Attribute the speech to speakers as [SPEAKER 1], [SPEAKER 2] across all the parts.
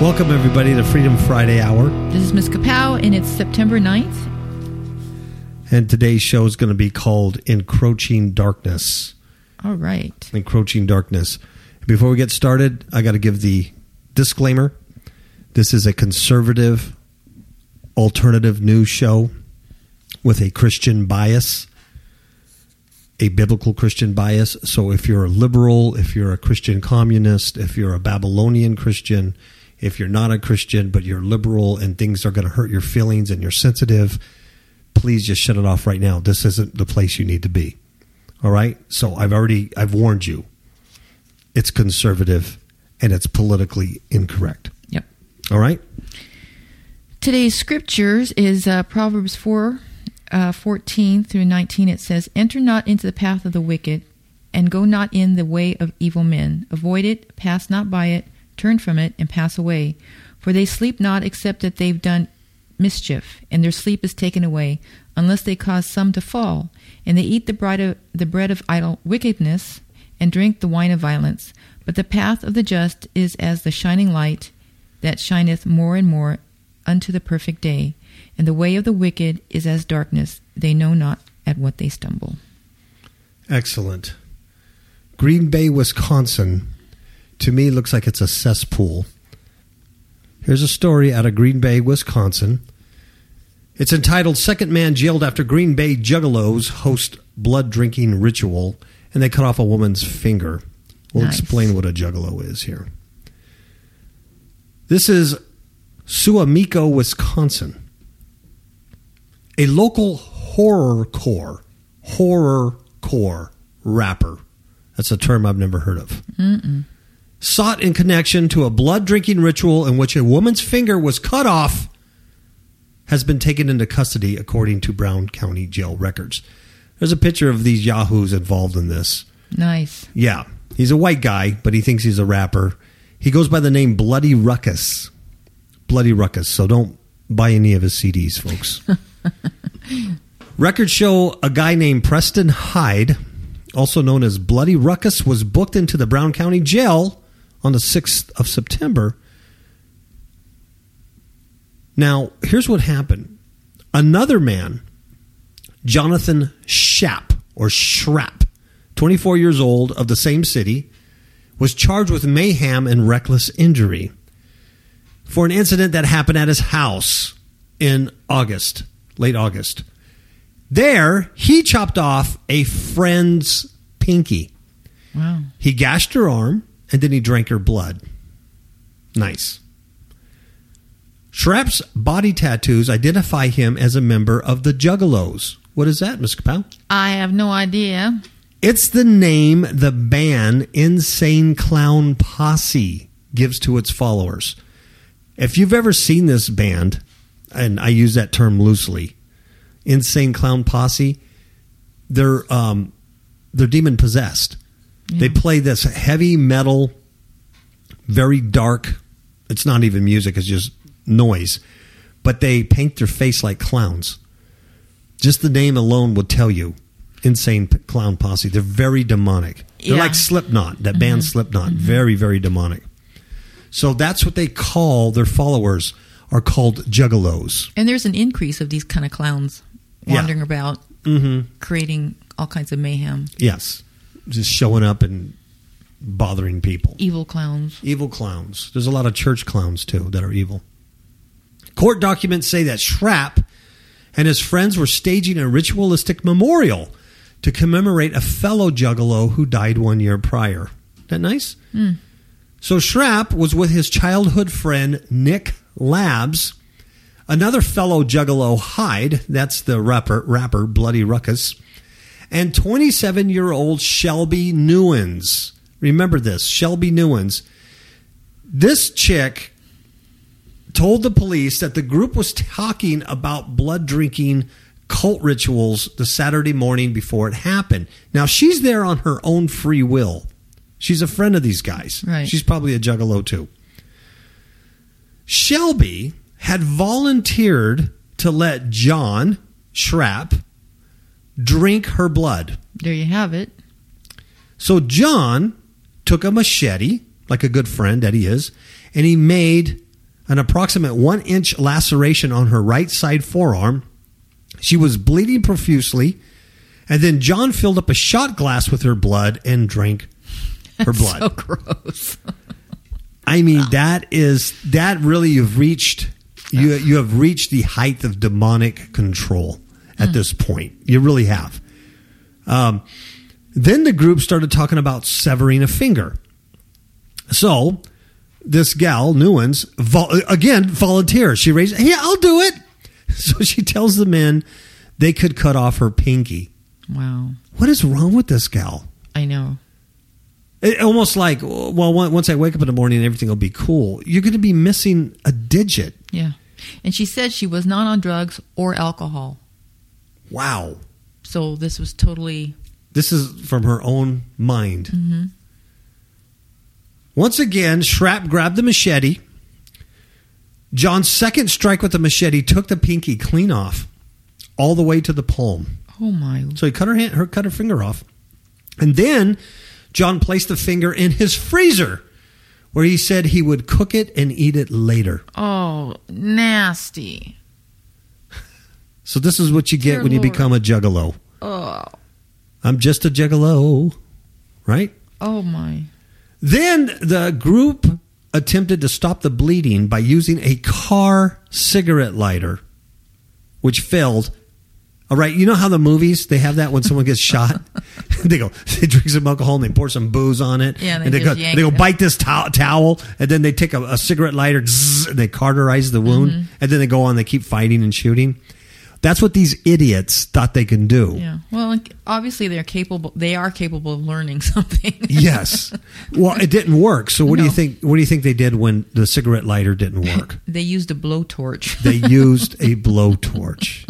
[SPEAKER 1] Welcome, everybody, to Freedom Friday Hour.
[SPEAKER 2] This is Miss Kapow, and it's September 9th.
[SPEAKER 1] And today's show is going to be called Encroaching Darkness.
[SPEAKER 2] All right.
[SPEAKER 1] Encroaching Darkness. Before we get started, I got to give the disclaimer this is a conservative, alternative news show with a Christian bias, a biblical Christian bias. So if you're a liberal, if you're a Christian communist, if you're a Babylonian Christian, if you're not a Christian but you're liberal and things are going to hurt your feelings and you're sensitive, please just shut it off right now. This isn't the place you need to be. All right? So I've already I've warned you. It's conservative and it's politically incorrect.
[SPEAKER 2] Yep.
[SPEAKER 1] All right?
[SPEAKER 2] Today's scriptures is uh, Proverbs 4 uh, 14 through 19. It says, Enter not into the path of the wicked, and go not in the way of evil men. Avoid it, pass not by it, turn from it, and pass away. For they sleep not except that they've done mischief, and their sleep is taken away, unless they cause some to fall. And they eat the the bread of idle wickedness, and drink the wine of violence. But the path of the just is as the shining light that shineth more and more unto the perfect day. And the way of the wicked is as darkness, they know not at what they stumble.
[SPEAKER 1] Excellent. Green Bay, Wisconsin, to me looks like it's a cesspool. Here's a story out of Green Bay, Wisconsin. It's entitled Second Man Jailed After Green Bay Juggalos Host Blood Drinking Ritual, and they cut off a woman's finger. We'll
[SPEAKER 2] Nice.
[SPEAKER 1] explain what a juggalo is here. This is Suamico, Wisconsin. A local horror core, horror core rapper. That's a term I've never heard of. Sought in connection to a blood drinking ritual in which a woman's finger was cut off, has been taken into custody according to Brown County Jail records. There's a picture of these yahoos involved in this.
[SPEAKER 2] Nice.
[SPEAKER 1] Yeah, he's a white guy, but he thinks he's a rapper. He goes by the name Bloody Ruckus. Bloody Ruckus. So don't buy any of his CDs, folks. Records show a guy named Preston Hyde, also known as Bloody Ruckus, was booked into the Brown County Jail on the 6th of September. Now, here's what happened. Another man, Jonathan Shapp, or Schrapp, 24 years old, of the same city, was charged with mayhem and reckless injury for an incident that happened at his house in August, late August. There, he chopped off a friend's pinky.
[SPEAKER 2] Wow.
[SPEAKER 1] He gashed her arm and then he drank her blood. Nice. Schrapp's body tattoos identify him as a member of the Juggalos. What is that, Miss Kapow?
[SPEAKER 2] I have no idea.
[SPEAKER 1] It's the name the band Insane Clown Posse gives to its followers. If you've ever seen this band, and I use that term loosely, Insane Clown Posse, they're um, they're demon possessed. They play this heavy metal, very dark. It's not even music; it's just noise. But they paint their face like clowns. Just the name alone would tell you insane P- clown posse. They're very demonic. They're
[SPEAKER 2] Yeah.
[SPEAKER 1] like Slipknot, that band Slipknot. Very, very demonic. So that's what they call their followers are called juggalos.
[SPEAKER 2] And there's an increase of these kind of clowns
[SPEAKER 1] Yeah.
[SPEAKER 2] wandering about,
[SPEAKER 1] Mm-hmm.
[SPEAKER 2] creating all kinds of mayhem.
[SPEAKER 1] Yes, just showing up and bothering people.
[SPEAKER 2] Evil clowns.
[SPEAKER 1] Evil clowns. There's a lot of church clowns too that are evil. Court documents say that Schrapp and his friends were staging a ritualistic memorial to commemorate a fellow juggalo who died one year prior. That nice? Hmm. So Schrapp was with his childhood friend Nick Labs, another fellow juggalo Hyde, that's the rapper, rapper Bloody Ruckus, and 27 year old Shelby Newens. Remember this Shelby Newens. This chick told the police that the group was talking about blood drinking cult rituals the Saturday morning before it happened. Now, she's there on her own free will. She's a friend of these guys.
[SPEAKER 2] Right.
[SPEAKER 1] She's probably a juggalo too. Shelby had volunteered to let John Schrapp drink her blood.
[SPEAKER 2] There you have it.
[SPEAKER 1] So John took a machete, like a good friend that he is, and he made an approximate one inch laceration on her right side forearm. She was bleeding profusely. And then John filled up a shot glass with her blood and drank her blood.
[SPEAKER 2] So gross.
[SPEAKER 1] I mean, that is that really you've reached you you have reached the height of demonic control at this point. You really have. Um, then the group started talking about severing a finger. So this gal, Newens, vol- again volunteers. She raised, "Yeah, I'll do it." So she tells the men they could cut off her pinky.
[SPEAKER 2] Wow.
[SPEAKER 1] What is wrong with this gal?
[SPEAKER 2] I know.
[SPEAKER 1] It, almost like, well, once I wake up in the morning, everything will be cool. You're going to be missing a digit.
[SPEAKER 2] Yeah. And she said she was not on drugs or alcohol.
[SPEAKER 1] Wow.
[SPEAKER 2] So this was totally.
[SPEAKER 1] This is from her own mind. Mm-hmm. Once again, Schrapp grabbed the machete. John's second strike with the machete took the pinky clean off, all the way to the palm.
[SPEAKER 2] Oh my.
[SPEAKER 1] So he cut her hand, her cut her finger off, and then John placed the finger in his freezer, where he said he would cook it and eat it later.
[SPEAKER 2] Oh, nasty.
[SPEAKER 1] So this is what you get
[SPEAKER 2] Dear
[SPEAKER 1] when you become a juggalo.
[SPEAKER 2] Oh.
[SPEAKER 1] I'm just a juggalo, right?
[SPEAKER 2] Oh my.
[SPEAKER 1] Then the group attempted to stop the bleeding by using a car cigarette lighter, which failed. All right, you know how the movies they have that when someone gets shot, they go they drink some alcohol and they pour some booze on it,
[SPEAKER 2] Yeah, and
[SPEAKER 1] and
[SPEAKER 2] they
[SPEAKER 1] they go they go bite this tow- towel, and then they take a, a cigarette lighter zzz, and they cauterize the wound,
[SPEAKER 2] Mm-hmm.
[SPEAKER 1] and then they go on they keep fighting and shooting. That's what these idiots thought they can do.
[SPEAKER 2] Yeah. Well, like, obviously they're capable. They are capable of learning something.
[SPEAKER 1] Yes. Well, it didn't work. So what do you think? What do you think they did when the cigarette lighter didn't work?
[SPEAKER 2] they used a blowtorch.
[SPEAKER 1] They used a blowtorch.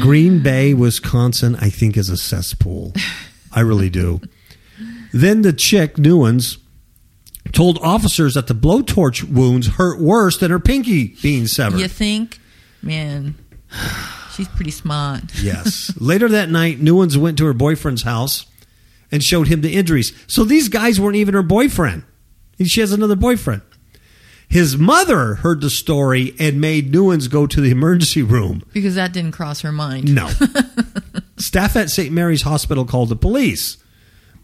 [SPEAKER 1] Green Bay, Wisconsin, I think is a cesspool. I really do. Then the chick, Newens, told officers that the blowtorch wounds hurt worse than her pinky being severed.
[SPEAKER 2] You think, man, she's pretty smart.
[SPEAKER 1] Yes. Later that night, Newens went to her boyfriend's house and showed him the injuries. So these guys weren't even her boyfriend. She has another boyfriend. His mother heard the story and made Newens go to the emergency room.
[SPEAKER 2] Because that didn't cross her mind.
[SPEAKER 1] No. Staff at St. Mary's Hospital called the police,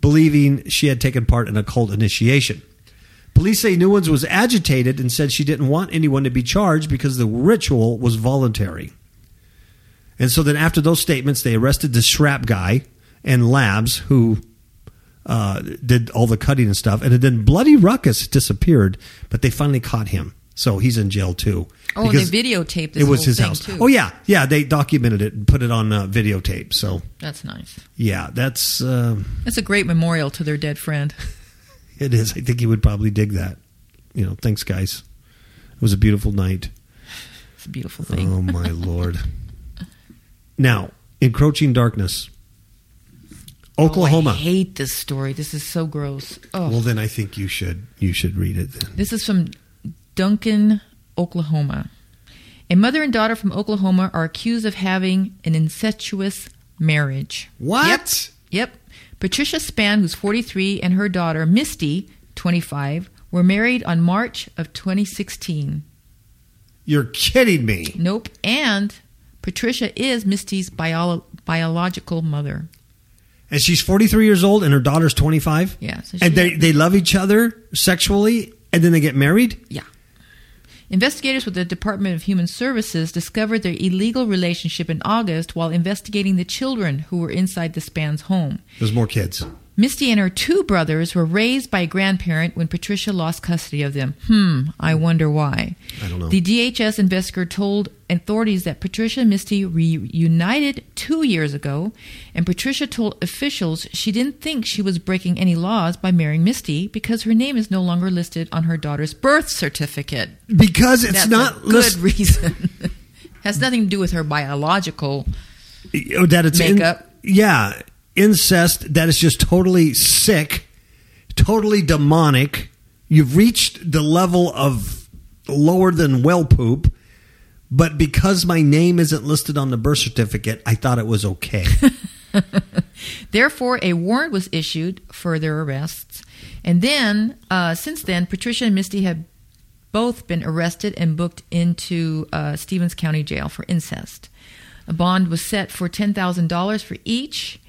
[SPEAKER 1] believing she had taken part in a cult initiation. Police say Newens was agitated and said she didn't want anyone to be charged because the ritual was voluntary. And so then, after those statements, they arrested the Schrapp guy and Labs, who uh, did all the cutting and stuff. And then Bloody Ruckus disappeared, but they finally caught him. So he's in jail too.
[SPEAKER 2] Oh,
[SPEAKER 1] Because
[SPEAKER 2] they videotaped this
[SPEAKER 1] it was his house.
[SPEAKER 2] too.
[SPEAKER 1] Oh yeah, yeah. They documented it and put it on uh, videotape. So
[SPEAKER 2] That's nice.
[SPEAKER 1] yeah, that's uh,
[SPEAKER 2] That's a great memorial to their dead friend.
[SPEAKER 1] it is. I think he would probably dig that. You know, thanks guys. It was a beautiful night.
[SPEAKER 2] It's a beautiful thing.
[SPEAKER 1] Oh my lord. Now, encroaching darkness. Oklahoma.
[SPEAKER 2] Oh, I hate this story. This is so gross. Oh,
[SPEAKER 1] well, then I think you should you should read it. Then.
[SPEAKER 2] this is from Duncan, Oklahoma. A mother and daughter from Oklahoma are accused of having an incestuous marriage.
[SPEAKER 1] What?
[SPEAKER 2] Yep. Patricia Spann, who's 43, and her daughter, Misty, 25, were married on March of 2016.
[SPEAKER 1] You're kidding me.
[SPEAKER 2] Nope. And Patricia is Misty's bio- biological mother.
[SPEAKER 1] And she's 43 years old, and her daughter's 25.
[SPEAKER 2] Yeah. So
[SPEAKER 1] And they they love each other sexually, and then they get married.
[SPEAKER 2] Yeah. Investigators with the Department of Human Services discovered their illegal relationship in August while investigating the children who were inside the Spann's home.
[SPEAKER 1] There's more kids.
[SPEAKER 2] Misty and her two brothers were raised by a grandparent when Patricia lost custody of them. Hmm, I wonder why.
[SPEAKER 1] I don't know.
[SPEAKER 2] The DHS investigator told authorities that Patricia and Misty reunited two years ago, and Patricia told officials she didn't think she was breaking any laws by marrying Misty because her name is no longer listed on her daughter's birth certificate.
[SPEAKER 1] Because it's
[SPEAKER 2] That's
[SPEAKER 1] not
[SPEAKER 2] a good
[SPEAKER 1] list-
[SPEAKER 2] reason. Has nothing to do with her biological.
[SPEAKER 1] Oh, that it's in-
[SPEAKER 2] Makeup.
[SPEAKER 1] yeah, incest. That is just totally sick, totally demonic. You've reached the level of lower than well poop. But because my name isn't listed on the birth certificate, I thought it was okay.
[SPEAKER 2] Therefore, a warrant was issued for their arrests. And then, uh, since then, Patricia and Misty have both been arrested and booked into uh, Stephens County Jail for incest. A bond was set for $10,000 for each,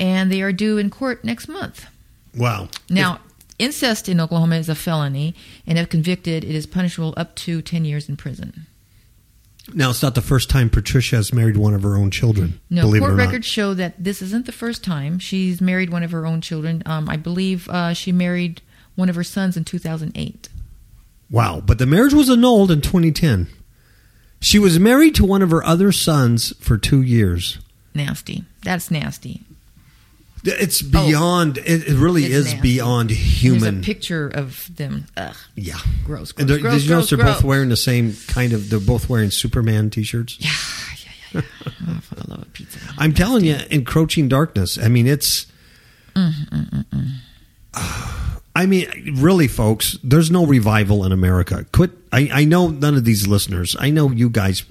[SPEAKER 2] and they are due in court next month.
[SPEAKER 1] Wow.
[SPEAKER 2] Now, incest in Oklahoma is a felony, and if convicted, it is punishable up to 10 years in prison.
[SPEAKER 1] Now, it's not the first time Patricia has married one of her own children.
[SPEAKER 2] No,
[SPEAKER 1] believe
[SPEAKER 2] court
[SPEAKER 1] it or
[SPEAKER 2] records show that this isn't the first time she's married one of her own children. Um, I believe uh, she married one of her sons in 2008.
[SPEAKER 1] Wow. But the marriage was annulled in 2010. She was married to one of her other sons for two years.
[SPEAKER 2] Nasty. That's nasty.
[SPEAKER 1] It's oh. beyond, it, it really
[SPEAKER 2] Oh.
[SPEAKER 1] Is
[SPEAKER 2] nasty.
[SPEAKER 1] beyond
[SPEAKER 2] There's
[SPEAKER 1] human.
[SPEAKER 2] a picture of them. Ugh,
[SPEAKER 1] yeah.
[SPEAKER 2] gross, gross,
[SPEAKER 1] And they're,
[SPEAKER 2] gross,
[SPEAKER 1] did you notice
[SPEAKER 2] gross,
[SPEAKER 1] they're both wearing the same kind of, they're both wearing Superman t shirts?
[SPEAKER 2] Yeah, yeah, yeah, yeah. oh, the love pizza.
[SPEAKER 1] I'm telling you, encroaching darkness. I mean, it's. I mean, really, folks. There's no revival in America. Quit. I, I know none of these listeners. I know you guys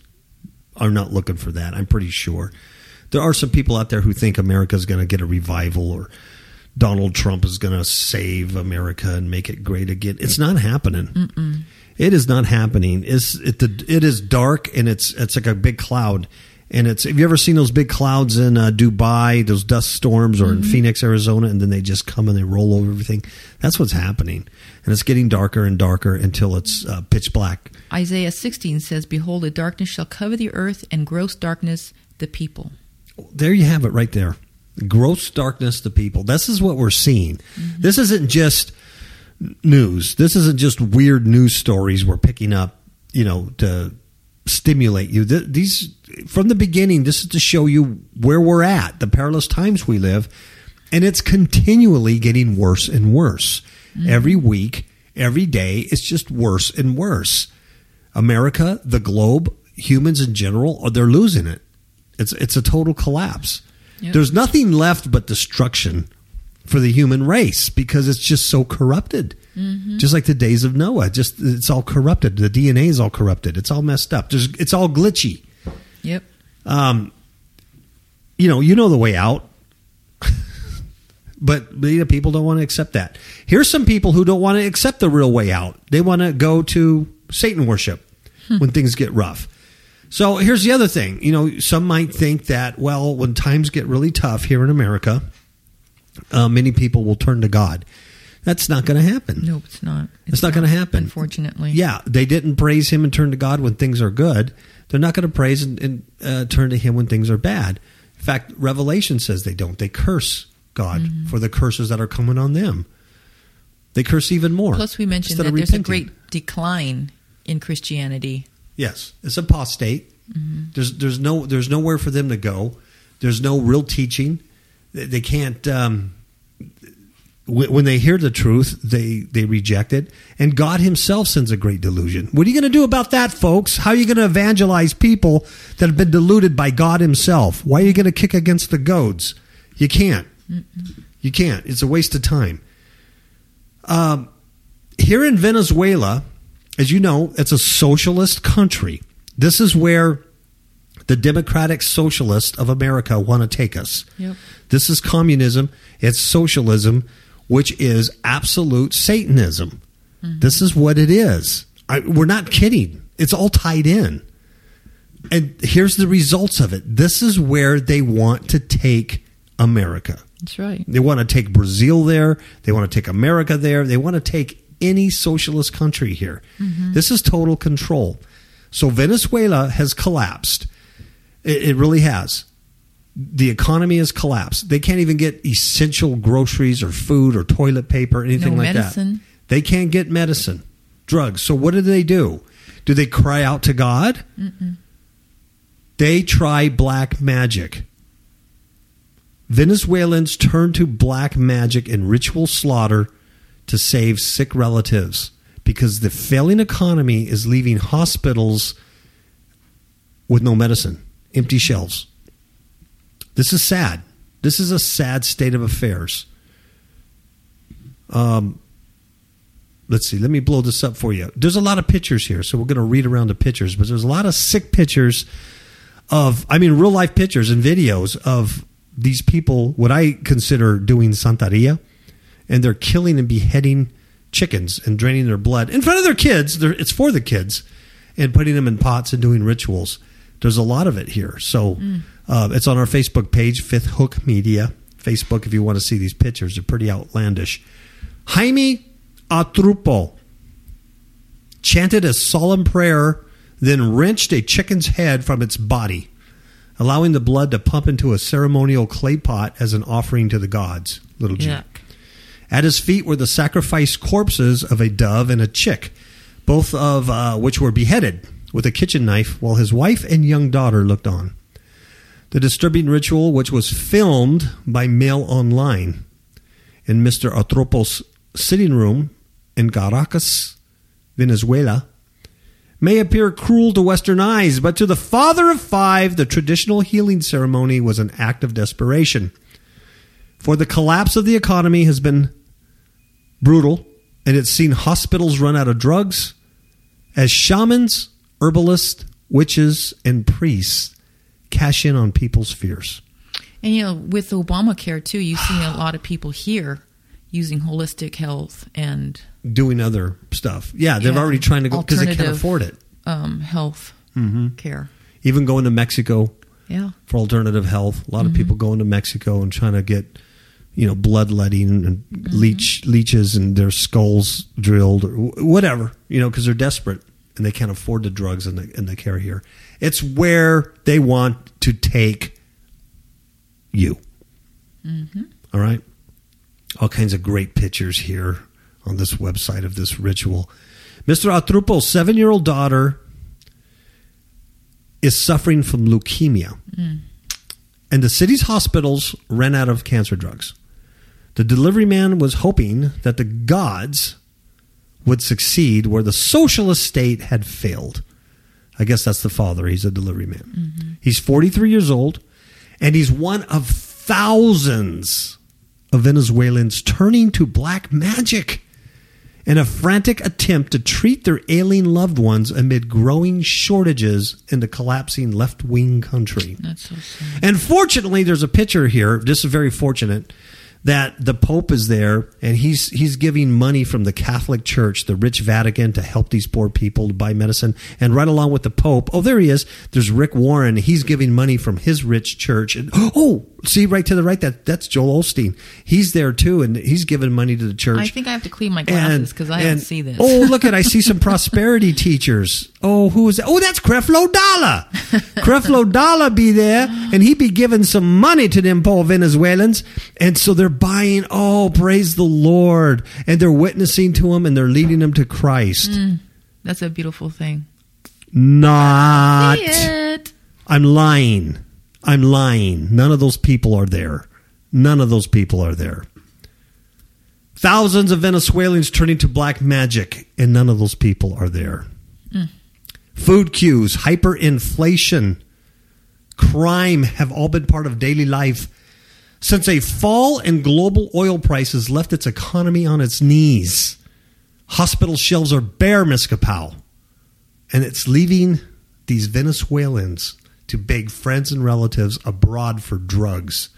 [SPEAKER 1] are not looking for that. I'm pretty sure. There are some people out there who think America is going to get a revival or Donald Trump is going to save America and make it great again. It's not happening. It is not happening. It's it the it is dark and it's it's like a big cloud. And it's have you ever seen those big clouds in uh, Dubai, those dust storms, or in Phoenix, Arizona, and then they just come and they roll over everything? That's what's happening, and it's getting darker and darker until it's uh, pitch black.
[SPEAKER 2] Isaiah 16 says, Behold, a darkness shall cover the earth, and gross darkness the people.
[SPEAKER 1] There you have it, right there. Gross darkness, to people. This is what we're seeing. Mm-hmm. This isn't just news. This isn't just weird news stories we're picking up, you know, to stimulate you. These from the beginning, this is to show you where we're at, the perilous times we live, and it's continually getting worse and worse. Mm-hmm. Every week, every day, it's just worse and worse. America, the globe, humans in general, they're losing it. It's it's a total collapse.
[SPEAKER 2] Yep.
[SPEAKER 1] There's nothing left but destruction for the human race because it's just so corrupted. Just like the days of Noah, just it's all corrupted. The DNA is all corrupted. It's all messed up. There's, it's all glitchy.
[SPEAKER 2] Yep.
[SPEAKER 1] Um, you know, you know the way out. but, but you know, people don't want to accept that. Here's some people who don't want to accept the real way out. They want to go to Satan worship when things get rough. So here's the other thing. You know, some might think that, well, when times get really tough here in America, uh, many people will turn to God. That's not going to happen.
[SPEAKER 2] Nope, it's not.
[SPEAKER 1] It's not gonna happen.
[SPEAKER 2] Unfortunately.
[SPEAKER 1] Yeah, they didn't praise him and turn to God when things are good. They're not going to praise and, and uh, turn to him when things are bad. In fact, Revelation says they don't. They curse God
[SPEAKER 2] Mm-hmm.
[SPEAKER 1] for the curses that are coming on them. They curse even more.
[SPEAKER 2] Plus, we mentioned that there's a great decline in Christianity.
[SPEAKER 1] Yes, it's apostate. There's there's no there's nowhere for them to go. There's no real teaching. They, they can't. Um, when when they hear the truth, they they reject it, and God Himself sends a great delusion. What are you going to do about that, folks? How are you going to evangelize people that have been deluded by God Himself? Why are you going to kick against the goads? You can't. You can't. It's a waste of time. Um, here in Venezuela, as you know, it's a socialist country. This is where the democratic socialists of America want to take us.
[SPEAKER 2] Yep.
[SPEAKER 1] This is communism, it's socialism, which is absolute Satanism. Mm-hmm. This is what it is. I, we're not kidding. It's all tied in. And here's the results of it. This is where they want to take America.
[SPEAKER 2] That's right.
[SPEAKER 1] They want to take Brazil there. They want to take America there. They want to take any socialist country here. Mm-hmm. This is total control. So Venezuela has collapsed. It, it really has. The economy has collapsed. They can't even get essential groceries or food or toilet paper or anything
[SPEAKER 2] No
[SPEAKER 1] like
[SPEAKER 2] medicine.
[SPEAKER 1] that. They can't get medicine, drugs. So what do they do? Do they cry out to God? They try black magic. Venezuelans turn to black magic and ritual slaughter to save sick relatives because the failing economy is leaving hospitals with no medicine, empty shelves. This is sad. This is a sad state of affairs. Um, let's see. Let me blow this up for you. There's a lot of pictures here, so we're going to read around the pictures. But there's a lot of sick pictures of, I mean, real life pictures and videos of these people, what I consider doing Santeria, and they're killing and beheading chickens and draining their blood in front of their kids. They're, it's for the kids and putting them in pots and doing rituals. There's a lot of it here. So uh, it's on our Facebook page, Fifth Hook Media. Facebook, if you want to see these pictures, they're pretty outlandish. Jaime Atrupo chanted a solemn prayer, then wrenched a chicken's head from its body, allowing the blood to pump into a ceremonial clay pot as an offering to the gods. Little G.
[SPEAKER 2] Yuck.
[SPEAKER 1] At his feet were the sacrificed corpses of a dove and a chick, both of uh, which were beheaded with a kitchen knife, while his wife and young daughter looked on. The disturbing ritual, which was filmed by Mail Online in Mr. Atropo's sitting room in Caracas, Venezuela, may appear cruel to Western eyes, but to the father of five, the traditional healing ceremony was an act of desperation. For the collapse of the economy has been brutal, and it's seen hospitals run out of drugs as shamans, herbalists, witches, and priests cash in on people's fears.
[SPEAKER 2] And you know, with Obamacare too, you see a lot of people here using holistic health and
[SPEAKER 1] Doing other stuff. Yeah, they're
[SPEAKER 2] Yeah.
[SPEAKER 1] already trying to go because they can't afford it.
[SPEAKER 2] um, health
[SPEAKER 1] Mm-hmm.
[SPEAKER 2] care.
[SPEAKER 1] Even going to Mexico
[SPEAKER 2] Yeah.
[SPEAKER 1] for alternative health. A lot of people going to Mexico and trying to get, you know, bloodletting and mm-hmm. leech leeches and their skulls drilled or whatever, you know, because they're desperate and they can't afford the drugs and the, and the care here. It's where they want to take you. Mm-hmm. All right. All kinds of great pictures here on this website of this ritual. Mr. Atrupo's seven year old daughter is suffering from leukemia. Mm. And the city's hospitals ran out of cancer drugs. The delivery man was hoping that the gods would succeed where the socialist state had failed. I guess that's the father. He's a delivery man. Mm-hmm. He's 43 years old, and he's one of thousands of Venezuelans turning to black magic in a frantic attempt to treat their ailing loved ones amid growing shortages in the collapsing left wing country.
[SPEAKER 2] That's so sad.
[SPEAKER 1] And fortunately, there's a picture here. This is very fortunate that the Pope is there, and he's he's giving money from the Catholic Church, the rich Vatican, to help these poor people to buy medicine. And right along with the Pope, oh, there he is. There's Rick Warren. He's giving money from his rich church. And oh, see right to the right, that that's Joel Osteen. He's there too, and he's giving money to the church.
[SPEAKER 2] I think I have to clean my glasses because I don't see this.
[SPEAKER 1] Oh, look at I see some prosperity teachers. Oh, who is that? Oh, that's Creflo Dollar. Creflo Dollar be there, and he be giving some money to them poor Venezuelans, and so they're buying. Oh, praise the Lord, and they're witnessing to him, and they're leading them to Christ.
[SPEAKER 2] Mm, that's a beautiful thing.
[SPEAKER 1] Not. I'm lying. I'm lying. None of those people are there. None of those people are there. Thousands of Venezuelans turning to black magic, and none of those people are there. Food queues, hyperinflation, crime have all been part of daily life since a fall in global oil prices left its economy on its knees. Hospital shelves are bare, Miss Kapow and it's leaving these Venezuelans to beg friends and relatives abroad for drugs.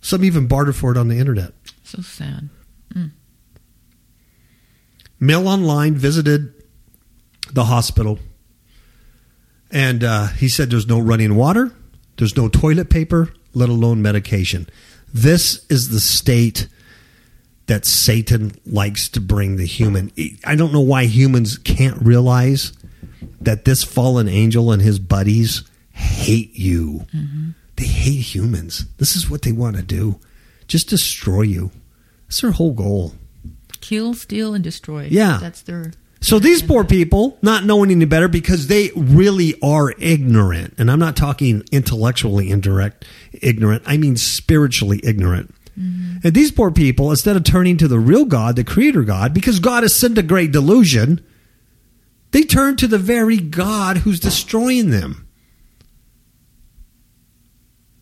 [SPEAKER 1] Some even barter for it on the internet.
[SPEAKER 2] So sad. Mm.
[SPEAKER 1] Mail Online visited the hospital, and uh, he said there's no running water, there's no toilet paper, let alone medication. This is the state that Satan likes to bring the human. I don't know why humans can't realize that this fallen angel and his buddies hate you. They hate humans. This is what they want to do. Just destroy you. That's their whole goal.
[SPEAKER 2] Kill, steal, and destroy.
[SPEAKER 1] Yeah.
[SPEAKER 2] That's their.
[SPEAKER 1] So these poor people, not knowing any better because they really are ignorant, and I'm not talking intellectually indirect ignorant, I mean spiritually ignorant. Mm-hmm. And these poor people, instead of turning to the real God, the creator God, because God has sent a great delusion, they turn to the very God who's destroying them.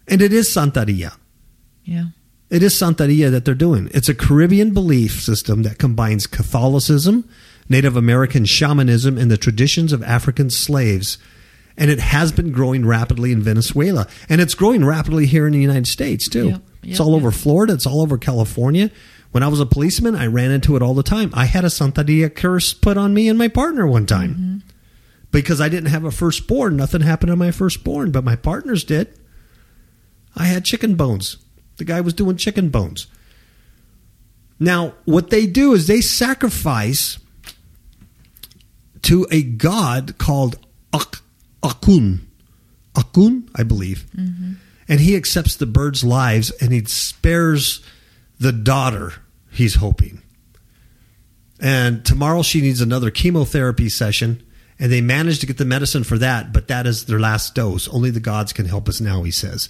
[SPEAKER 1] And it is Santeria.
[SPEAKER 2] Yeah.
[SPEAKER 1] It is Santeria that they're doing. It's a Caribbean belief system that combines Catholicism, Native American shamanism, and the traditions of African slaves. And it has been growing rapidly in Venezuela. And it's growing rapidly here in the United States, too.
[SPEAKER 2] Yep,
[SPEAKER 1] it's all over
[SPEAKER 2] yep.
[SPEAKER 1] Florida. It's all over California. When I was a policeman, I ran into it all the time. I had a Santeria curse put on me and my partner one time mm-hmm. because I didn't have a firstborn. Nothing happened to my firstborn, but my partners did. I had chicken bones. The guy was doing chicken bones. Now, what they do is they sacrifice to a god called Ak- Akun. Akun, I believe. Mm-hmm. And he accepts the birds' lives and he spares the daughter, he's hoping. And tomorrow she needs another chemotherapy session. And they managed to get the medicine for that, but that is their last dose. Only the gods can help us now, he says.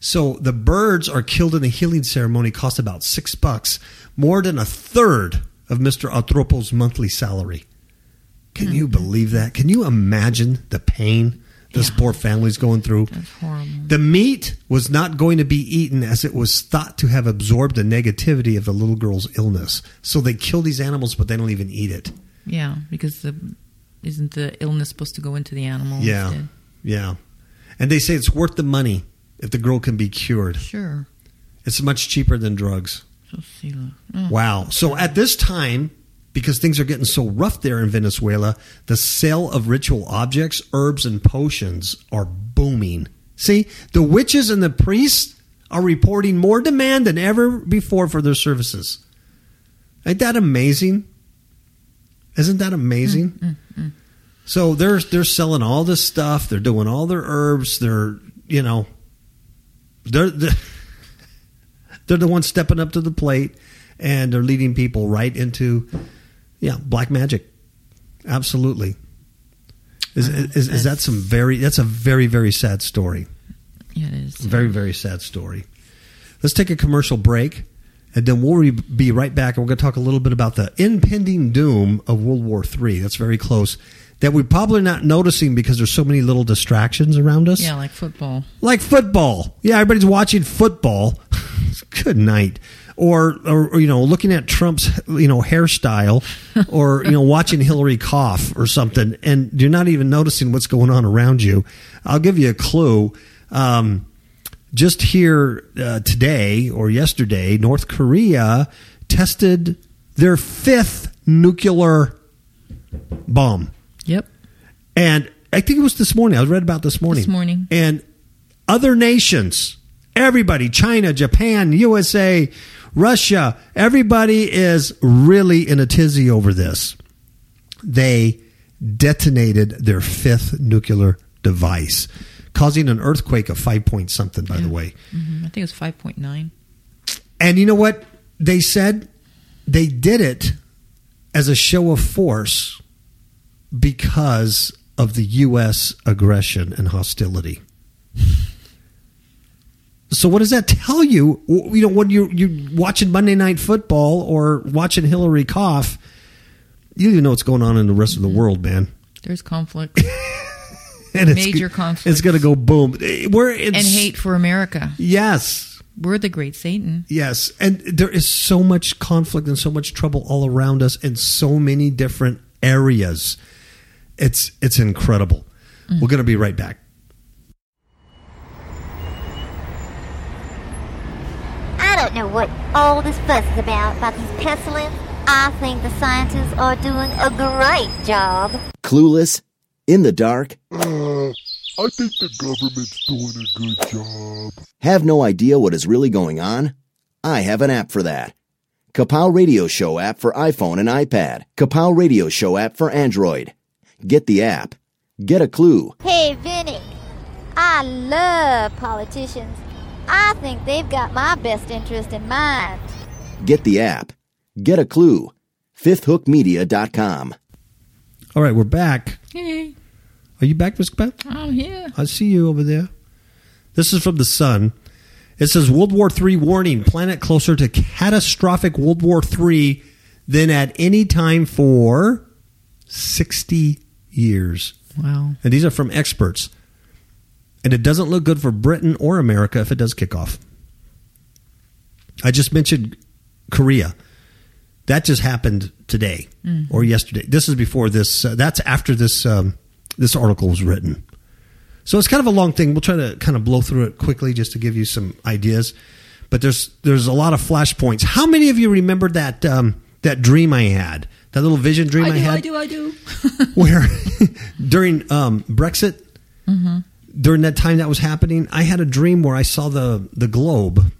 [SPEAKER 1] So the birds are killed in the healing ceremony, cost about six bucks, more than a third of Mr. Atropo's monthly salary. Can mm-hmm. you believe that? Can you imagine the pain this
[SPEAKER 2] Yeah.
[SPEAKER 1] poor family's going through?
[SPEAKER 2] That's horrible.
[SPEAKER 1] The meat was not going to be eaten as it was thought to have absorbed the negativity of the little girl's illness. So they kill these animals, but they don't even eat it.
[SPEAKER 2] Yeah, because the isn't the illness supposed to go into the animal?
[SPEAKER 1] Yeah.
[SPEAKER 2] instead?
[SPEAKER 1] Yeah. And they say it's worth the money if the girl can be cured.
[SPEAKER 2] Sure.
[SPEAKER 1] It's much cheaper than drugs.
[SPEAKER 2] So. Oh.
[SPEAKER 1] Wow. So at this time, because things are getting so rough there in Venezuela, the sale of ritual objects, herbs, and potions are booming. See, the witches and the priests are reporting more demand than ever before for their services. Ain't that amazing? Isn't that amazing? Mm, mm, mm, so they're they're selling all this stuff. They're doing all their herbs. They're you know they're they're, they're the ones stepping up to the plate, and they're leading people right into yeah black magic. Absolutely. Is,
[SPEAKER 2] Wow,
[SPEAKER 1] is, is that some very that's a very very sad story
[SPEAKER 2] Yeah, it is.
[SPEAKER 1] very very sad story let's take a commercial break and then we'll be right back and we're going to talk a little bit about the impending doom of world war iii that's very close that we're probably not noticing because there's so many little distractions around us
[SPEAKER 2] Yeah, like football.
[SPEAKER 1] like football. Yeah, everybody's watching football. Good night. Or, or, or, you know, looking at Trump's, you know, hairstyle or, you know, watching Hillary cough or something. And you're not even noticing what's going on around you. I'll give you a clue. Um, just here uh, today or yesterday, North Korea tested their fifth nuclear bomb.
[SPEAKER 2] Yep.
[SPEAKER 1] And I think it was this morning. I read about this morning.
[SPEAKER 2] This morning.
[SPEAKER 1] And other nations, everybody, China, Japan, USA, Russia, everybody is really in a tizzy over this. They detonated their fifth nuclear device, causing an earthquake of five point something, by the way.
[SPEAKER 2] hmm I think it was five point nine.
[SPEAKER 1] And you know what they said? They did it as a show of force because of the U.S. aggression and hostility. So what does that tell you? You know, when you're you watching Monday Night Football or watching Hillary cough, you don't know what's going on in the rest of the mm-hmm. world, man.
[SPEAKER 2] There's conflict
[SPEAKER 1] And it's,
[SPEAKER 2] Major
[SPEAKER 1] conflict.
[SPEAKER 2] It's
[SPEAKER 1] going to go boom. Eh, we're in
[SPEAKER 2] and hate for America.
[SPEAKER 1] Yes,
[SPEAKER 2] We're the great Satan.
[SPEAKER 1] Yes, and there is so much conflict and so much trouble all around us in so many different areas. It's it's incredible. We're mm. going to be right back.
[SPEAKER 3] I don't know what all this fuss is about, about these pestilence. I think the scientists are doing a great job.
[SPEAKER 4] Clueless, in the dark,
[SPEAKER 5] Uh, I think the government's doing a good job.
[SPEAKER 4] have no idea what is really going on? I have an app for that. Kapow Radio Show app for iPhone and iPad. Kapow Radio Show app for Android. Get the app. Get a clue.
[SPEAKER 3] Hey, Vinny, I love politicians. I think they've got my best interest in mind.
[SPEAKER 4] Get the app. Get a clue. FifthHookMedia.com.
[SPEAKER 1] All right, we're back.
[SPEAKER 2] Hey,
[SPEAKER 1] Are you back, Miss Beth?
[SPEAKER 2] I'm here.
[SPEAKER 1] I see you over there. This is from the Sun. It says World War III warning: planet closer to catastrophic World War III than at any time for sixty years.
[SPEAKER 2] Wow.
[SPEAKER 1] And these are from experts. And it doesn't look good for Britain or America if it does kick off. I just mentioned Korea. That just happened today or yesterday. This is before this. Uh, that's after this um, this article was written. So it's kind of a long thing. We'll try to kind of blow through it quickly just to give you some ideas. but there's there's a lot of flashpoints. How many of you remember that um, that dream I had? That little vision dream I,
[SPEAKER 2] I do,
[SPEAKER 1] had
[SPEAKER 2] I do, I do.
[SPEAKER 1] where during um, Brexit, during that time that was happening, I had a dream where I saw the the globe,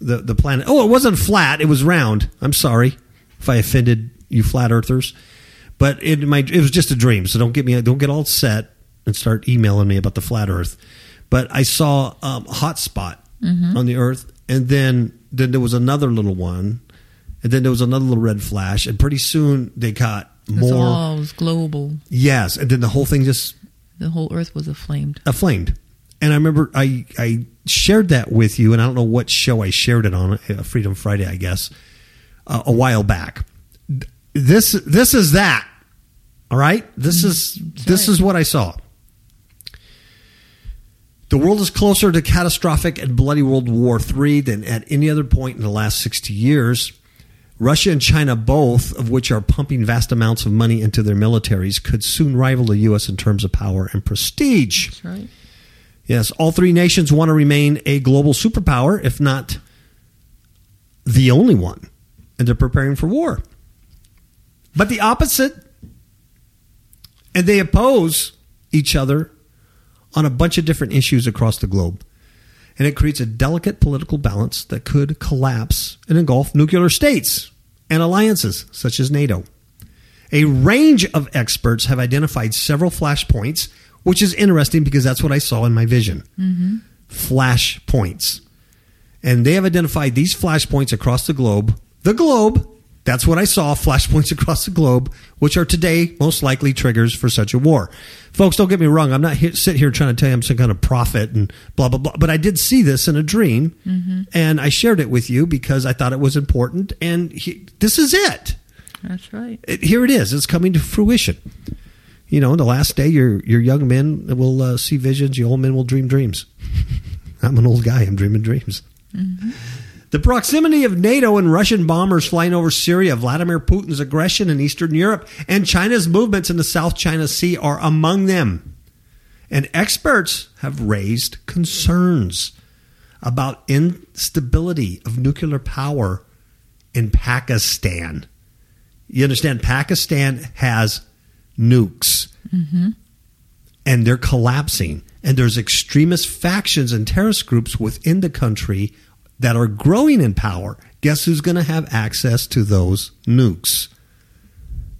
[SPEAKER 1] the the planet. Oh, it wasn't flat; it was round. I'm sorry if I offended you, flat earthers, but it my it was just a dream. So don't get me don't get all set and start emailing me about the flat Earth. But I saw um, a hot spot on the Earth, and then then there was another little one. And then there was another little red flash, and pretty soon they
[SPEAKER 2] was
[SPEAKER 1] more.
[SPEAKER 2] all it was global.
[SPEAKER 1] Yes, and then the whole thing just
[SPEAKER 2] The whole earth was aflamed.
[SPEAKER 1] aflamed. And I remember I I shared that with you, and I don't know what show I shared it on, uh, Freedom Friday, I guess, uh, a while back. This this is that. All right, this is this
[SPEAKER 2] right.
[SPEAKER 1] is what I saw. The world is closer to catastrophic and bloody World War III than at any other point in the last 60 years. Russia and China, both of which are pumping vast amounts of money into their militaries, could soon rival the U.S. in terms of power and prestige.
[SPEAKER 2] That's right.
[SPEAKER 1] Yes, all three nations want to remain a global superpower, if not the only one, and they're preparing for war. But the opposite, and they oppose each other on a bunch of different issues across the globe. And it creates a delicate political balance that could collapse and engulf nuclear states and alliances such as NATO. A range of experts have identified several flashpoints, which is interesting because that's what I saw in my vision. Mm-hmm. Flashpoints. And they have identified these flashpoints across the globe. The globe, that's what I saw, flashpoints across the globe, which are today most likely triggers for such a war. Folks, don't get me wrong. I'm not here, sit here trying to tell you I'm some kind of prophet and blah, blah, blah. But I did see this in a dream and I shared it with you because I thought it was important. And he, this is it
[SPEAKER 2] That's right.
[SPEAKER 1] it, here it is. It's coming to fruition. You know, in the last day, your your young men will uh, see visions. Your old men will dream dreams. I'm an old guy. I'm dreaming dreams. The proximity of NATO and Russian bombers flying over Syria, Vladimir Putin's aggression in Eastern Europe, and China's movements in the South China Sea are among them. And experts have raised concerns about instability of nuclear power in Pakistan. You understand, Pakistan has nukes mm-hmm. and they're collapsing. And there's extremist factions and terrorist groups within the country that are growing in power. Guess who's going to have access to those nukes?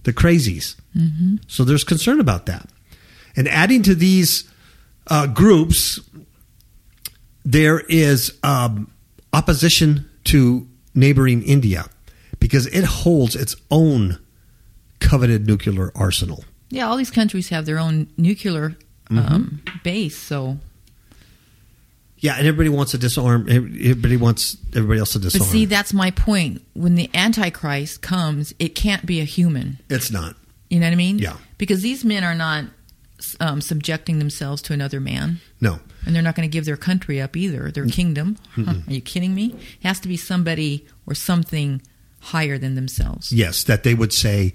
[SPEAKER 1] The crazies. So there's concern about that. And adding to these uh, groups, there is um, opposition to neighboring India because it holds its own coveted nuclear arsenal.
[SPEAKER 2] Yeah, all these countries have their own nuclear um, base, so
[SPEAKER 1] Yeah, and everybody wants to disarm. Everybody wants everybody else to disarm.
[SPEAKER 2] but see that's my point. When the Antichrist comes, it can't be a human.
[SPEAKER 1] it's not.
[SPEAKER 2] You know what I mean?
[SPEAKER 1] Yeah.
[SPEAKER 2] Because these men are not um, subjecting themselves to another man,
[SPEAKER 1] No.
[SPEAKER 2] and they're not going to give their country up either, their kingdom. Are you kidding me? It has to be somebody or something higher than themselves.
[SPEAKER 1] Yes, that they would say,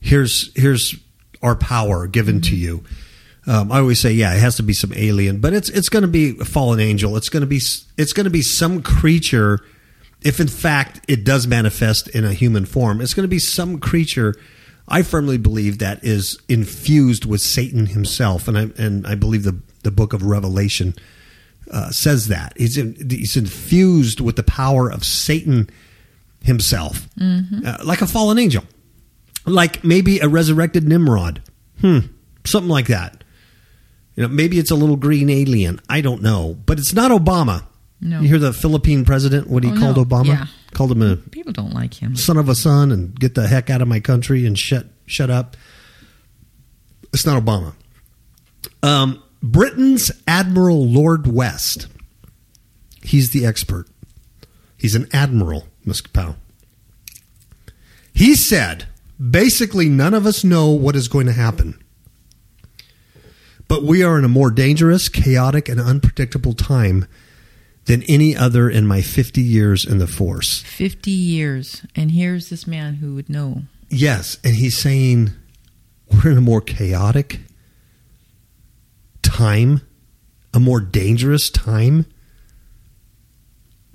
[SPEAKER 1] "Here's here's our power given to you." Um, I always say, yeah, it has to be some alien, but it's it's going to be a fallen angel. It's going to be it's going to be some creature. If in fact it does manifest in a human form, it's going to be some creature. I firmly believe that is infused with Satan himself, and I and I believe the the book of Revelation uh, says that he's in, he's infused with the power of Satan himself, uh, like a fallen angel, like maybe a resurrected Nimrod, hmm, something like that. You know, maybe it's a little green alien. I don't know, but it's not Obama.
[SPEAKER 2] No.
[SPEAKER 1] You hear the Philippine president? What he
[SPEAKER 2] Oh,
[SPEAKER 1] called
[SPEAKER 2] no.
[SPEAKER 1] Obama?
[SPEAKER 2] Yeah.
[SPEAKER 1] Called him a
[SPEAKER 2] People don't like him.
[SPEAKER 1] son of a son and get the heck out of my country and shut shut up. It's not Obama. Um, Britain's Admiral Lord West. He's the expert. He's an admiral, Miss Powell. He said, basically, none of us know what is going to happen. But we are in a more dangerous, chaotic, and unpredictable time than any other in my 50 years in the force.
[SPEAKER 2] 50 years, and here's this man who would know.
[SPEAKER 1] Yes, and he's saying we're in a more chaotic time, a more dangerous time,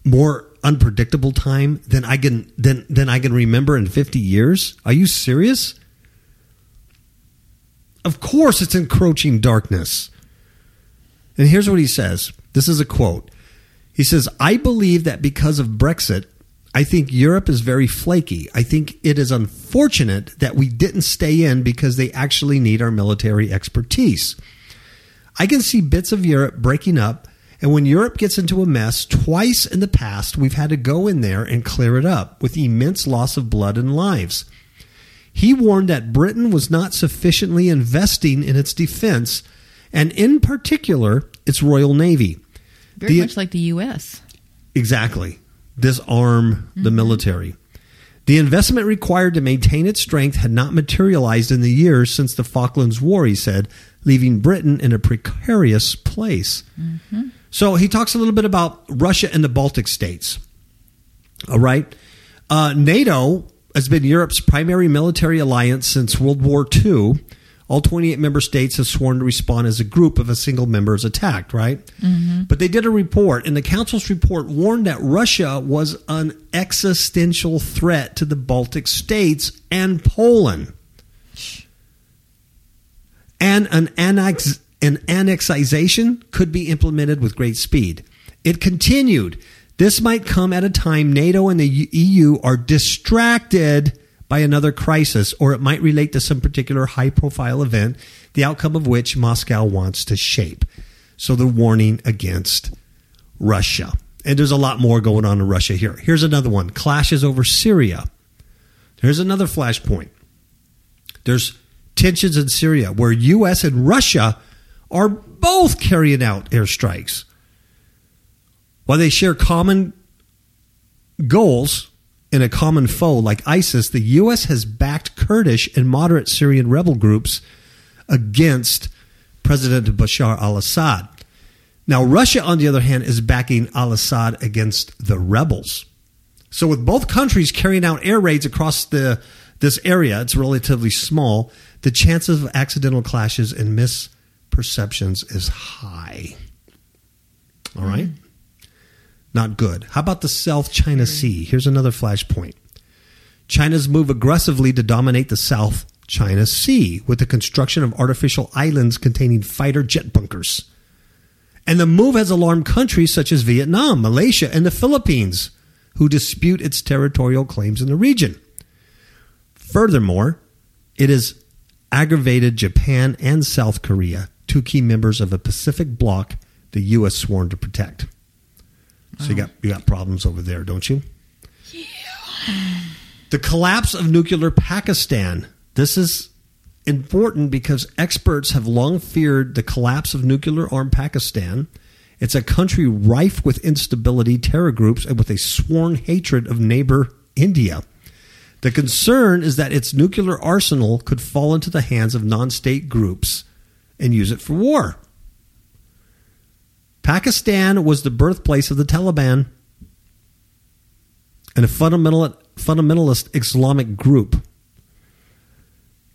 [SPEAKER 1] more unpredictable time than I can than than I can remember in 50 years? Are you serious? Of course it's encroaching darkness. And here's what he says. This is a quote. He says, "I believe that because of Brexit, I think Europe is very flaky. I think it is unfortunate that we didn't stay in because they actually need our military expertise. I can see bits of Europe breaking up, and when Europe gets into a mess, twice in the past, we've had to go in there and clear it up with immense loss of blood and lives. He warned that Britain was not sufficiently investing in its defense, and in particular, its Royal Navy.
[SPEAKER 2] Very
[SPEAKER 1] The-
[SPEAKER 2] much like the U.S.
[SPEAKER 1] Exactly. Disarm the military. The investment required to maintain its strength had not materialized in the years since the Falklands War, he said, leaving Britain in a precarious place. So he talks a little bit about Russia and the Baltic states. All right. Uh, NATO has been Europe's primary military alliance since World War II. All 28 member states have sworn to respond as a group if a single member is attacked, right? Mm-hmm. But they did a report, and the Council's report warned that Russia was an existential threat to the Baltic states and Poland. And an annex an annexation could be implemented with great speed. It continued. This might come at a time NATO and the EU are distracted by another crisis, or it might relate to some particular high profile event, the outcome of which Moscow wants to shape. So the warning against Russia. And there's a lot more going on in Russia here. Here's another one clashes over Syria. Here's another flashpoint. There's tensions in Syria where U.S. and Russia are both carrying out airstrikes. While they share common goals in a common foe like ISIS, the U.S. has backed Kurdish and moderate Syrian rebel groups against President Bashar al Assad. Now, Russia, on the other hand, is backing al Assad against the rebels. So, with both countries carrying out air raids across the this area, it's relatively small. The chances of accidental clashes and misperceptions is high. All right, not good. How about the South China hmm. Sea? Here's another flashpoint. China's move aggressively to dominate the South China Sea with the construction of artificial islands containing fighter jet bunkers. And the move has alarmed countries such as Vietnam, Malaysia, and the Philippines, who dispute its territorial claims in the region. Furthermore, it has aggravated Japan and South Korea, two key members of a Pacific bloc the U.S. sworn to protect. So you oh. got you got problems over there, don't you? The collapse of nuclear Pakistan. This is important because experts have long feared the collapse of nuclear armed Pakistan. It's a country rife with instability, terror groups, and with a sworn hatred of neighbor India. The concern is that its nuclear arsenal could fall into the hands of non state groups and use it for war. Pakistan was the birthplace of the Taliban and a fundamental, fundamentalist Islamic group.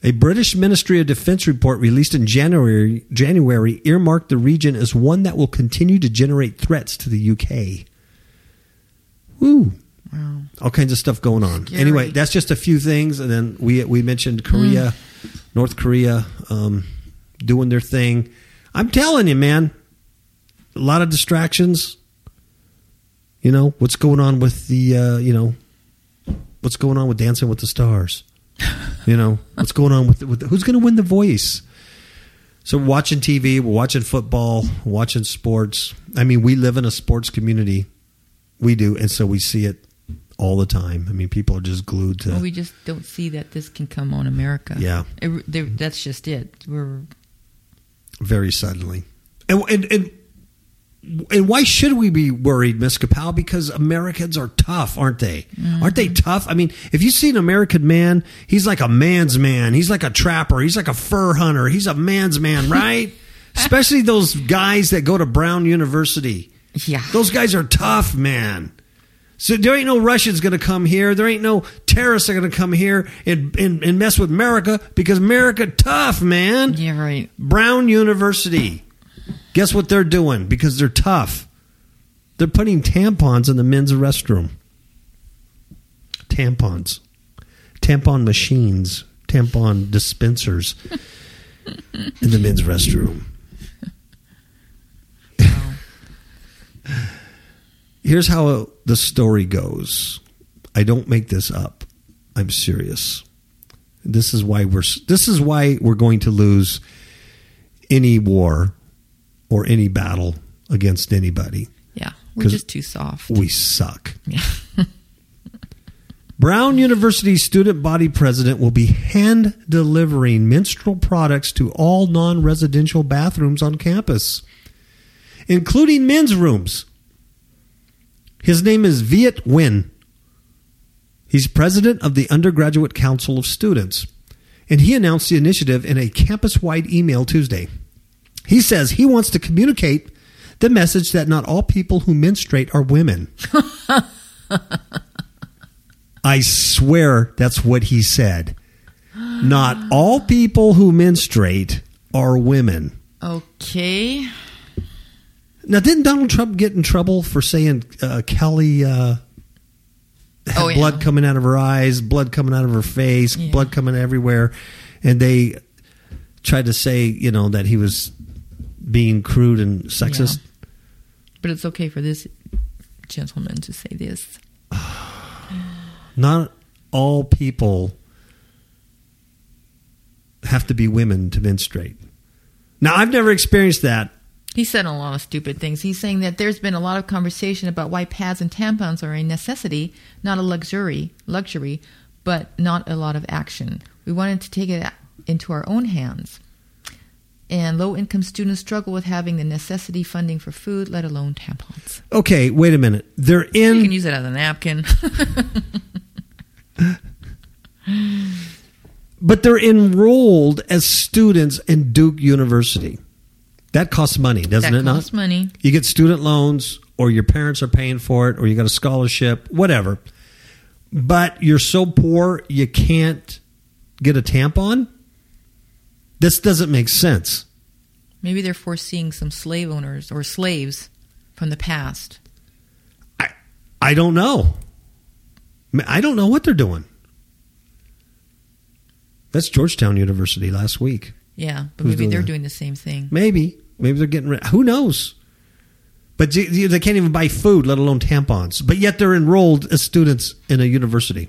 [SPEAKER 1] A British Ministry of Defense report released in January, January earmarked the region as one that will continue to generate threats to the UK. Woo.
[SPEAKER 2] Wow.
[SPEAKER 1] All kinds of stuff going on.
[SPEAKER 2] Scary.
[SPEAKER 1] Anyway, that's just a few things, and then we we mentioned Korea, North Korea, um, doing their thing. I'm telling you, man, a lot of distractions. You know what's going on with the uh, you know what's going on with Dancing with the Stars. You know what's going on with, with who's going to win the Voice. So watching TV, we're watching football, watching sports. I mean, we live in a sports community. We do, and so we see it all the time. I mean, people are just glued to.
[SPEAKER 2] Well, we just don't see that this can come on America.
[SPEAKER 1] Yeah.
[SPEAKER 2] It- that's just it. We're
[SPEAKER 1] very suddenly. And and and and why should we be worried, Miss Kapow? Because Americans are tough, aren't they? Aren't they tough? I mean, if you see an American man, he's like a man's man. He's like a trapper. He's like a fur hunter. He's a man's man, right? Especially those guys that go to Brown University.
[SPEAKER 2] yeah.
[SPEAKER 1] Those guys are tough, man. So there ain't no Russians going to come here. There ain't no terrorists are going to come here and, and, and mess with America because America tough, man.
[SPEAKER 2] Yeah. Right.
[SPEAKER 1] Brown University. Guess what they're doing? Because they're tough. They're putting tampons in the men's restroom. Tampons. Tampon machines, tampon dispensers in the men's restroom. Here's how the story goes. I don't make this up. I'm serious. This is why we're this is why we're going to lose any war or any battle against anybody.
[SPEAKER 2] Yeah, we're just too soft.
[SPEAKER 1] We suck.
[SPEAKER 2] Yeah.
[SPEAKER 1] Brown University student body president will be hand delivering menstrual products to all non residential bathrooms on campus, including men's rooms. His name is Viet Nguyen. He's president of the Undergraduate Council of Students, and he announced the initiative in a campus wide email Tuesday. He says he wants to communicate the message that not all people who menstruate are women. I swear that's what he said. Not all people who menstruate are women.
[SPEAKER 2] Okay.
[SPEAKER 1] Now, didn't Donald Trump get in trouble for saying uh, Kelly uh, had
[SPEAKER 2] Oh, yeah.
[SPEAKER 1] blood coming out of her eyes, blood coming out of her face,
[SPEAKER 2] Yeah.
[SPEAKER 1] blood coming everywhere, and they tried to say, you know, that he was being crude and sexist?
[SPEAKER 2] But it's okay for this gentleman to say this.
[SPEAKER 1] Not all people have to be women to menstruate. Now, I've never experienced that.
[SPEAKER 2] He said a lot of stupid things. He's saying that there's been a lot of conversation about why pads and tampons are a necessity, not a luxury, luxury, but not a lot of action. We wanted to take it into our own hands. And low income students struggle with having the necessity funding for food, let alone tampons.
[SPEAKER 1] Okay, wait a minute. They're in.
[SPEAKER 2] You can use it as a napkin.
[SPEAKER 1] But they're enrolled as students in Duke University. That costs money, doesn't
[SPEAKER 2] that
[SPEAKER 1] it
[SPEAKER 2] costs
[SPEAKER 1] not?
[SPEAKER 2] money.
[SPEAKER 1] You get student loans, or your parents are paying for it, or you got a scholarship, whatever. But you're so poor you can't get a tampon? This doesn't make sense.
[SPEAKER 2] Maybe they're foreseeing some slave owners or slaves from the past.
[SPEAKER 1] I, I don't know. I don't know what they're doing. That's Georgetown University last week.
[SPEAKER 2] Yeah, but
[SPEAKER 1] Who's
[SPEAKER 2] maybe
[SPEAKER 1] doing
[SPEAKER 2] they're
[SPEAKER 1] that?
[SPEAKER 2] doing the same thing.
[SPEAKER 1] Maybe. Maybe they're getting rid. Who knows? But they can't even buy food, let alone tampons. But yet they're enrolled as students in a university.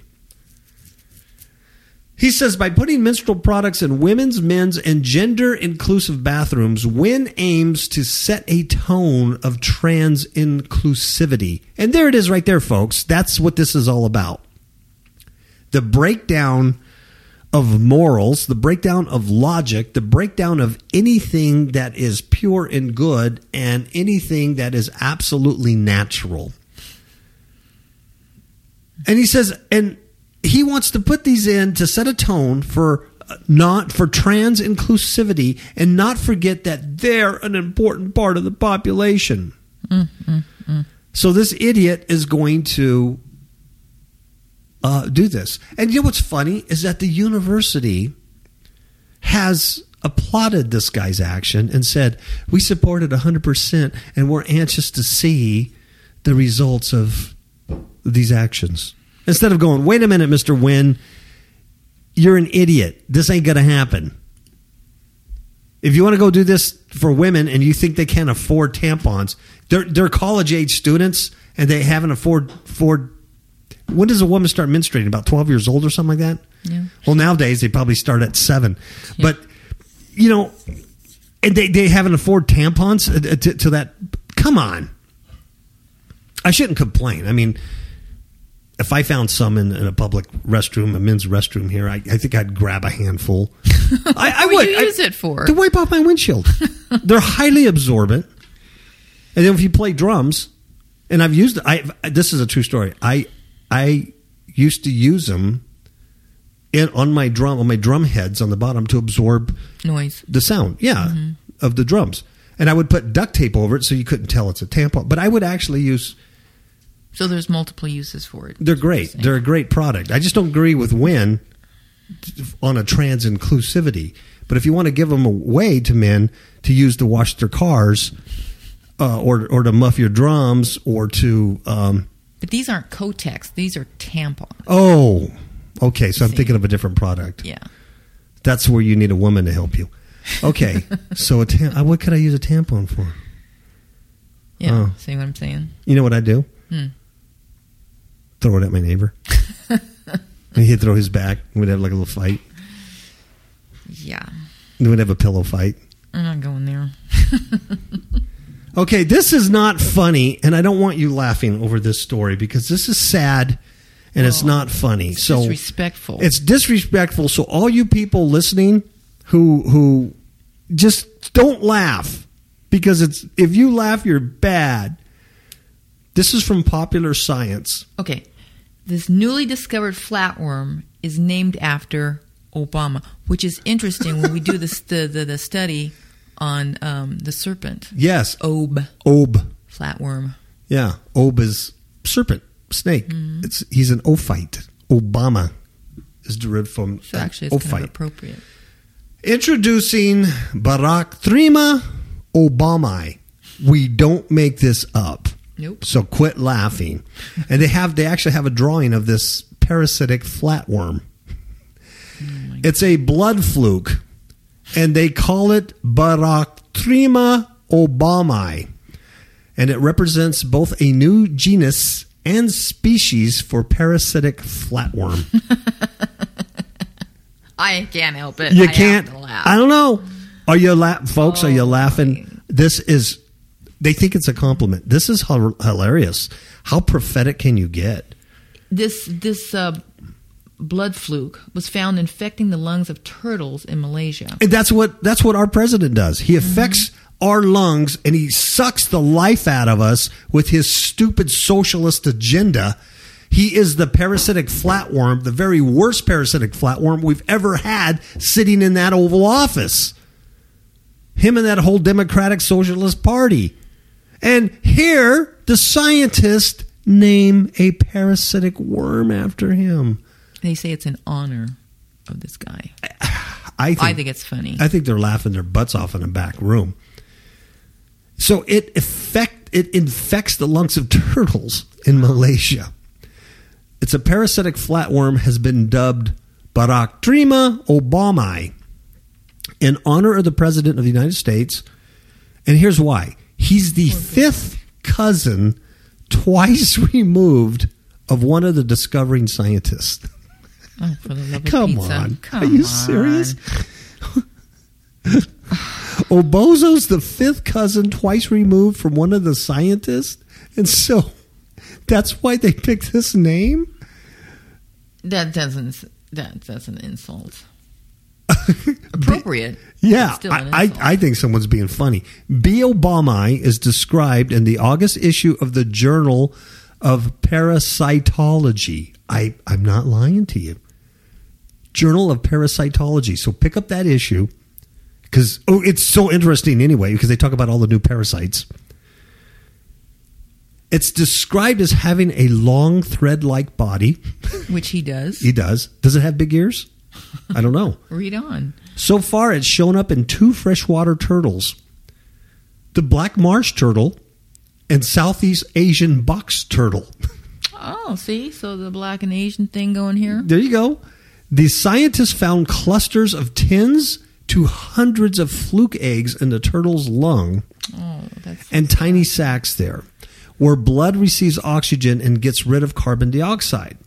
[SPEAKER 1] He says by putting menstrual products in women's, men's, and gender inclusive bathrooms, Nguyen aims to set a tone of trans inclusivity. And there it is right there, folks. That's what this is all about. The breakdown of morals, the breakdown of logic, the breakdown of anything that is pure and good, and anything that is absolutely natural. And he says, and he wants to put these in to set a tone for uh, not for trans inclusivity and not forget that they're an important part of the population. So this idiot is going to uh, do this. And you know what's funny is that the university has applauded this guy's action and said, We support it 100% and we're anxious to see the results of these actions. Instead of going, Wait a minute, Mr. Nguyen, you're an idiot. This ain't going to happen. If you want to go do this for women and you think they can't afford tampons, they're, they're college age students and they haven't afford, afford when does a woman start menstruating? About 12 years old or something like that?
[SPEAKER 2] Yeah.
[SPEAKER 1] Well, nowadays they probably start at seven. But, you know, and they, they haven't afford tampons uh, to, to that. Come on. I shouldn't complain. I mean, if I found some in, in a public restroom, a men's restroom here, I, I think I'd grab a handful. I, I
[SPEAKER 2] What
[SPEAKER 1] would.
[SPEAKER 2] do you
[SPEAKER 1] I-
[SPEAKER 2] use it for?
[SPEAKER 1] To wipe off my windshield. They're highly absorbent. And then if you play drums, and I've used I this is a true story. I I used to use them in, on my drum on my drum heads on the bottom to absorb
[SPEAKER 2] Noise.
[SPEAKER 1] the sound. Yeah, mm-hmm. of the drums. And I would put duct tape over it so you couldn't tell it's a tampon. But I would actually use
[SPEAKER 2] So there's multiple uses for it.
[SPEAKER 1] they're great. They're a great product. I just don't agree with Nguyen on a trans inclusivity. But if you want to give them a way to men to use to wash their cars, uh, or or to muff your drums, or to um,
[SPEAKER 2] But these aren't Kotex. These are tampons.
[SPEAKER 1] oh, okay. So I'm
[SPEAKER 2] See.
[SPEAKER 1] thinking of a different product.
[SPEAKER 2] Yeah.
[SPEAKER 1] That's where you need a woman to help you. Okay, so a tam- uh, what could I use a tampon for?
[SPEAKER 2] Yeah.
[SPEAKER 1] Oh.
[SPEAKER 2] See what I'm saying?
[SPEAKER 1] You know what I do?
[SPEAKER 2] Hmm.
[SPEAKER 1] Throw it at my neighbor. and he'd throw his back. and We'd have like a little fight.
[SPEAKER 2] Yeah.
[SPEAKER 1] And we'd have a pillow fight.
[SPEAKER 2] I'm not going there.
[SPEAKER 1] Okay, this is not funny, and I don't want you laughing over this story because this is sad and it's not funny.
[SPEAKER 2] It's
[SPEAKER 1] so
[SPEAKER 2] disrespectful.
[SPEAKER 1] it's disrespectful. So all you people listening who who just don't laugh because it's if you laugh you're bad. This is from Popular Science.
[SPEAKER 2] okay. This newly discovered flatworm is named after Obama, which is interesting when we do this the, the, the study on um, the serpent.
[SPEAKER 1] Yes,
[SPEAKER 2] Ob
[SPEAKER 1] Ob.
[SPEAKER 2] flatworm.
[SPEAKER 1] Yeah, Ob is serpent, snake.
[SPEAKER 2] Mm-hmm.
[SPEAKER 1] It's he's an ophite. Obama is derived from
[SPEAKER 2] So actually, it's kind
[SPEAKER 1] ophite.
[SPEAKER 2] of appropriate.
[SPEAKER 1] Introducing Barack Thrima Obama. We don't make this up.
[SPEAKER 2] Nope.
[SPEAKER 1] So quit laughing. and they have they actually have a drawing of this parasitic flatworm. Oh it's a blood fluke, and they call it Baracktrema obamai, and it represents both a new genus and species for parasitic flatworm.
[SPEAKER 2] I can't help it.
[SPEAKER 1] You
[SPEAKER 2] I
[SPEAKER 1] can't.
[SPEAKER 2] laugh.
[SPEAKER 1] I don't know. Are you la- folks? are you
[SPEAKER 2] Oh,
[SPEAKER 1] laughing? This is. They think it's a compliment. This is hilarious. How prophetic can you get?
[SPEAKER 2] This this uh, blood fluke was found infecting the lungs of turtles in Malaysia.
[SPEAKER 1] And that's what that's what our president does. He affects our lungs and he sucks the life out of us with his stupid socialist agenda. He is the parasitic flatworm, the very worst parasitic flatworm we've ever had sitting in that Oval Office. Him and that whole Democratic Socialist Party. And here, the scientists name a parasitic worm after him.
[SPEAKER 2] They say it's in honor of this guy.
[SPEAKER 1] I think,
[SPEAKER 2] I think it's funny.
[SPEAKER 1] I think they're laughing their butts off in a back room. So it affect it infects the lungs of turtles in Malaysia. It's a parasitic flatworm has been dubbed Baracktrema obamai in honor of the president of the United States. And here's why. He's the fifth cousin twice removed of one of the discovering scientists.
[SPEAKER 2] oh, for the love of
[SPEAKER 1] Come
[SPEAKER 2] pizza.
[SPEAKER 1] on.
[SPEAKER 2] Come
[SPEAKER 1] Are you serious? Obozo's the fifth cousin twice removed from one of the scientists. And so that's why they picked this name?
[SPEAKER 2] That doesn't. That that's an insult. Appropriate.
[SPEAKER 1] Yeah,
[SPEAKER 2] It's still an
[SPEAKER 1] I, I. I think someone's being funny. B. Obamai is described in the August issue of the Journal of Parasitology. I, I'm not lying to you. Journal of Parasitology. So pick up that issue because oh, it's so interesting anyway because they talk about all the new parasites. It's described as having a long thread-like body.
[SPEAKER 2] Which he does.
[SPEAKER 1] He does. Does it have big ears? I don't know.
[SPEAKER 2] Read on.
[SPEAKER 1] So far, it's shown up in two freshwater turtles the black marsh turtle and Southeast Asian box turtle.
[SPEAKER 2] Oh, see, so the black and Asian thing going here.
[SPEAKER 1] There you go. The scientists found clusters of tens to hundreds of fluke eggs in the turtle's lung
[SPEAKER 2] Oh, that's
[SPEAKER 1] and tiny sacs there, where blood receives oxygen and gets rid of carbon dioxide.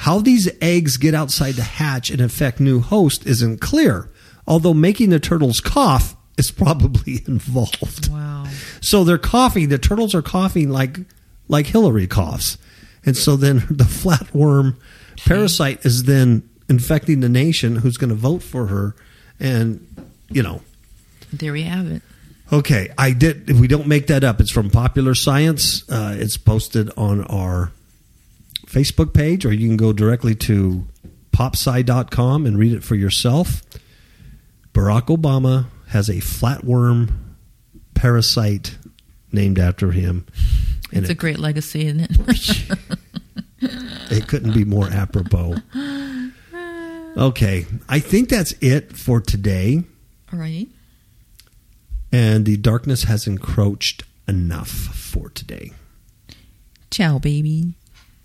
[SPEAKER 1] How these eggs get outside the hatch and infect new host isn't clear, although making the turtles cough is probably involved.
[SPEAKER 2] wow.
[SPEAKER 1] So they're coughing. The turtles are coughing like like Hillary coughs, and so then the flatworm parasite is then infecting the nation who's going to vote for her, and you know.
[SPEAKER 2] There we have it.
[SPEAKER 1] Okay, I did. If we don't make that up, it's from Popular Science. Uh, it's posted on our Facebook page, or you can go directly to popsci.com and read it for yourself. Barack Obama has a flatworm parasite named after him. And
[SPEAKER 2] It's a
[SPEAKER 1] it,
[SPEAKER 2] great legacy, isn't it?
[SPEAKER 1] it couldn't be more apropos. Okay, I think that's it for today.
[SPEAKER 2] All right.
[SPEAKER 1] And the darkness has encroached enough for today.
[SPEAKER 2] Ciao, baby.